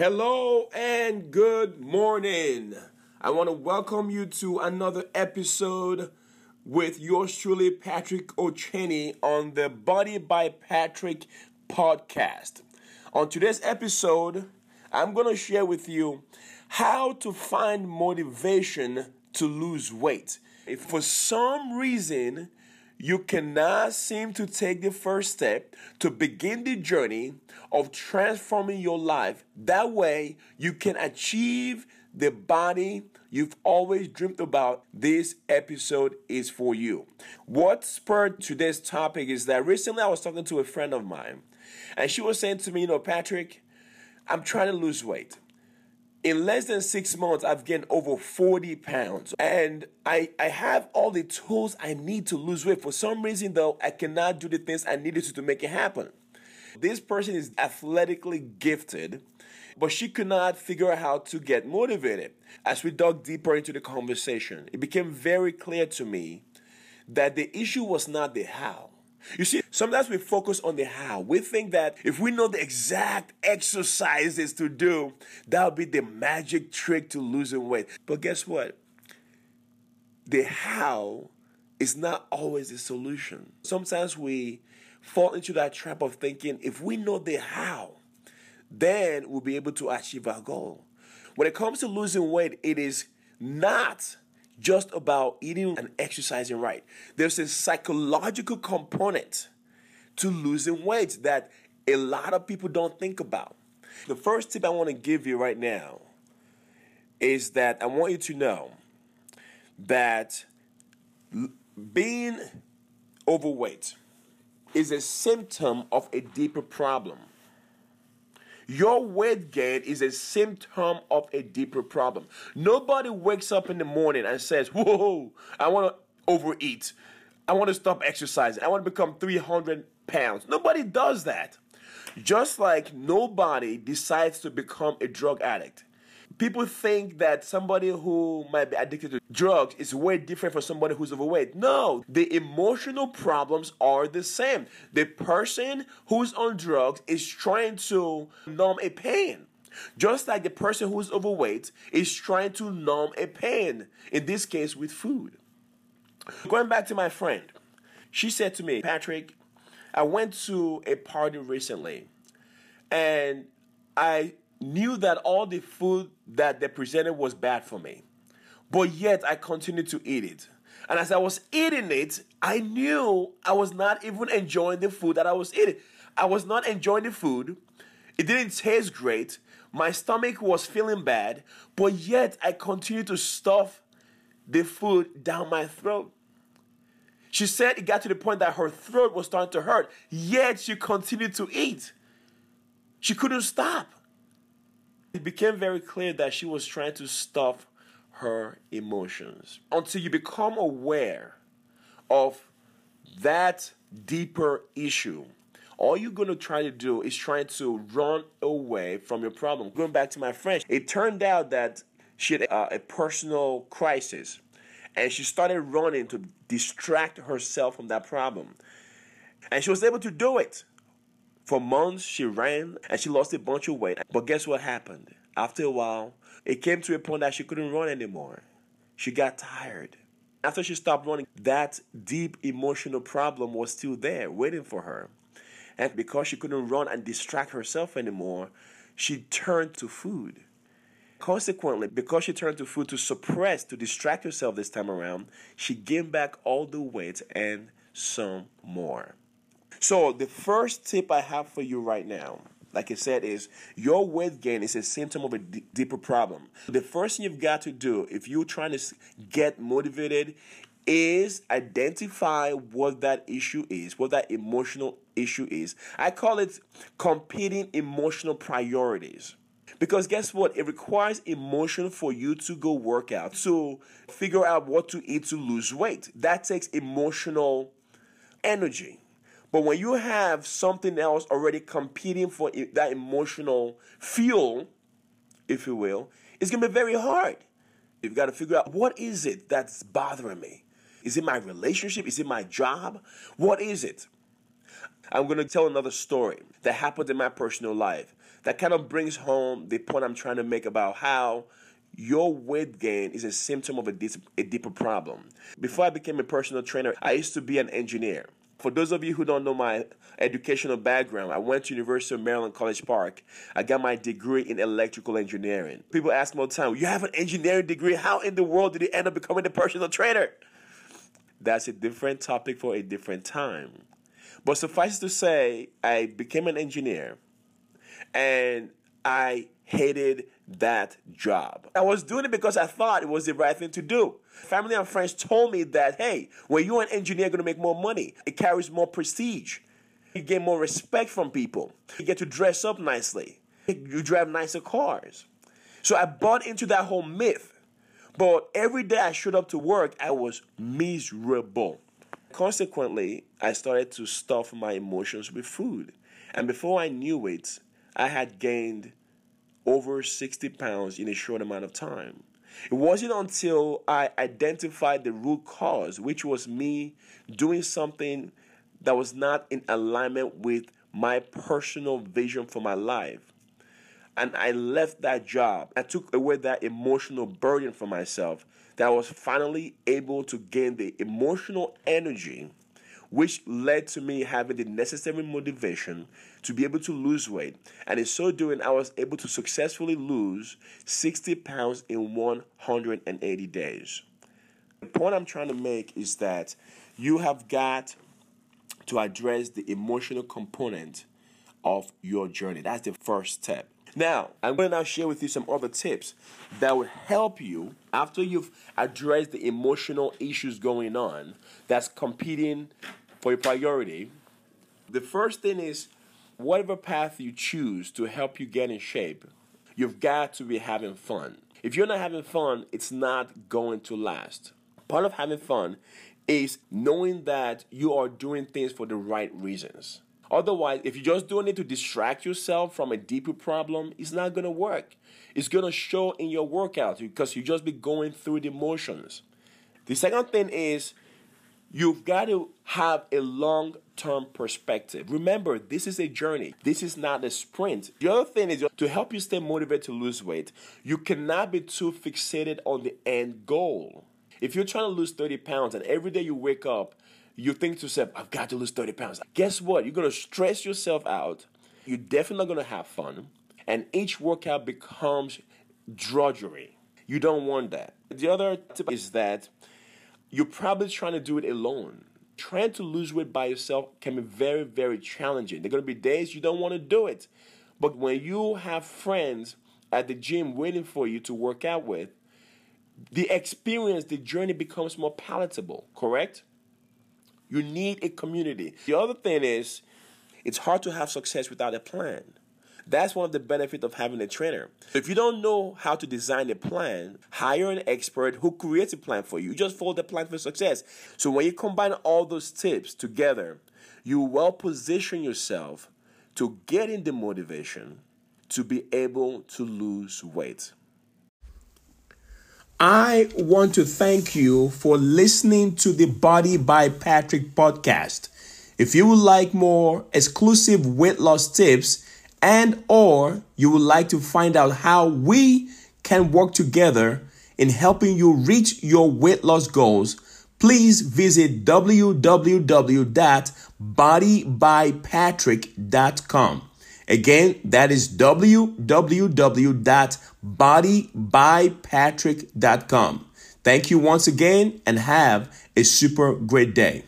Hello and good morning. I want to welcome you to another episode with yours truly, Patrick O'Cheney, on the Body by Patrick podcast. On today's episode, I'm going to share with you how to find motivation to lose weight. If for some reason you cannot seem to take the first step to begin the journey of transforming your life. That way, you can achieve the body you've always dreamed about. This episode is for you. What spurred today's topic is that recently I was talking to a friend of mine, and she was saying to me, You know, Patrick, I'm trying to lose weight in less than six months, I've gained over 40 pounds. And I, I have all the tools I need to lose weight. For some reason, though, I cannot do the things I needed to to make it happen. This person is athletically gifted, but she could not figure out how to get motivated. As we dug deeper into the conversation, it became very clear to me that the issue was not the how. You see, sometimes we focus on the how. We think that if we know the exact exercises to do, that'll be the magic trick to losing weight. But guess what? The how is not always the solution. Sometimes we fall into that trap of thinking if we know the how, then we'll be able to achieve our goal. When it comes to losing weight, it is not just about eating and exercising right. There's a psychological component to losing weight that a lot of people don't think about. The first tip I want to give you right now is that I want you to know that being overweight is a symptom of a deeper problem. Your weight gain is a symptom of a deeper problem. Nobody wakes up in the morning and says, Whoa, I want to overeat. I want to stop exercising. I want to become 300 pounds. Nobody does that. Just like nobody decides to become a drug addict people think that somebody who might be addicted to drugs is way different from somebody who's overweight. No, the emotional problems are the same. The person who's on drugs is trying to numb a pain. Just like the person who's overweight is trying to numb a pain, in this case with food. Going back to my friend, she said to me, Patrick, I went to a party recently and I knew that all the food that they presented was bad for me. But yet I continued to eat it. And as I was eating it, I knew I was not even enjoying the food that I was eating. I was not enjoying the food. It didn't taste great. My stomach was feeling bad, but yet I continued to stuff the food down my throat. She said it got to the point that her throat was starting to hurt, yet she continued to eat. She couldn't stop. It became very clear that she was trying to stuff her emotions. Until you become aware of that deeper issue, all you're going to try to do is trying to run away from your problem. Going back to my friend, it turned out that she had a, a personal crisis and she started running to distract herself from that problem. And she was able to do it. For months, she ran and she lost a bunch of weight. But guess what happened? After a while, it came to a point that she couldn't run anymore. She got tired. After she stopped running, that deep emotional problem was still there, waiting for her. And because she couldn't run and distract herself anymore, she turned to food. Consequently, because she turned to food to suppress, to distract herself this time around, she gained back all the weight and some more. So, the first tip I have for you right now, like I said, is your weight gain is a symptom of a d- deeper problem. The first thing you've got to do if you're trying to get motivated is identify what that issue is, what that emotional issue is. I call it competing emotional priorities. Because guess what? It requires emotion for you to go work out, to figure out what to eat to lose weight. That takes emotional energy. But when you have something else already competing for that emotional fuel, if you will, it's going to be very hard. You've got to figure out what is it that's bothering me? Is it my relationship? Is it my job? What is it? I'm going to tell another story that happened in my personal life that kind of brings home the point I'm trying to make about how your weight gain is a symptom of a, a deeper problem. Before I became a personal trainer, I used to be an engineer. For those of you who don't know my educational background, I went to University of Maryland College Park. I got my degree in electrical engineering. People ask me all the time, "You have an engineering degree? How in the world did you end up becoming a personal trainer?" That's a different topic for a different time. But suffice to say, I became an engineer and I hated that job. I was doing it because I thought it was the right thing to do. Family and friends told me that, hey, when you're an engineer, you're going to make more money. It carries more prestige. You get more respect from people. You get to dress up nicely. You drive nicer cars. So I bought into that whole myth. But every day I showed up to work, I was miserable. Consequently, I started to stuff my emotions with food. And before I knew it, I had gained over 60 pounds in a short amount of time. It wasn't until I identified the root cause, which was me doing something that was not in alignment with my personal vision for my life. And I left that job. I took away that emotional burden for myself that I was finally able to gain the emotional energy which led to me having the necessary motivation to be able to lose weight. And in so doing, I was able to successfully lose 60 pounds in 180 days. The point I'm trying to make is that you have got to address the emotional component of your journey. That's the first step. Now, I'm going to now share with you some other tips that would help you after you've addressed the emotional issues going on that's competing for your priority, the first thing is whatever path you choose to help you get in shape, you've got to be having fun. If you're not having fun, it's not going to last. Part of having fun is knowing that you are doing things for the right reasons. Otherwise, if you're just doing it to distract yourself from a deeper problem, it's not going to work. It's going to show in your workout because you just be going through the motions. The second thing is You've got to have a long term perspective. Remember, this is a journey, this is not a sprint. The other thing is to help you stay motivated to lose weight, you cannot be too fixated on the end goal. If you're trying to lose 30 pounds and every day you wake up, you think to yourself, I've got to lose 30 pounds. Guess what? You're going to stress yourself out. You're definitely not going to have fun. And each workout becomes drudgery. You don't want that. The other tip is that you're probably trying to do it alone. Trying to lose weight by yourself can be very, very challenging. There are going to be days you don't want to do it. But when you have friends at the gym waiting for you to work out with, the experience, the journey becomes more palatable, correct? You need a community. The other thing is, it's hard to have success without a plan. That's one of the benefits of having a trainer. If you don't know how to design a plan, hire an expert who creates a plan for you. You just follow the plan for success. So when you combine all those tips together, you well position yourself to get in the motivation to be able to lose weight. I want to thank you for listening to the Body by Patrick podcast. If you would like more exclusive weight loss tips, and or you would like to find out how we can work together in helping you reach your weight loss goals, please visit www.bodybypatrick.com. Again, that is www.bodybypatrick.com. Thank you once again and have a super great day.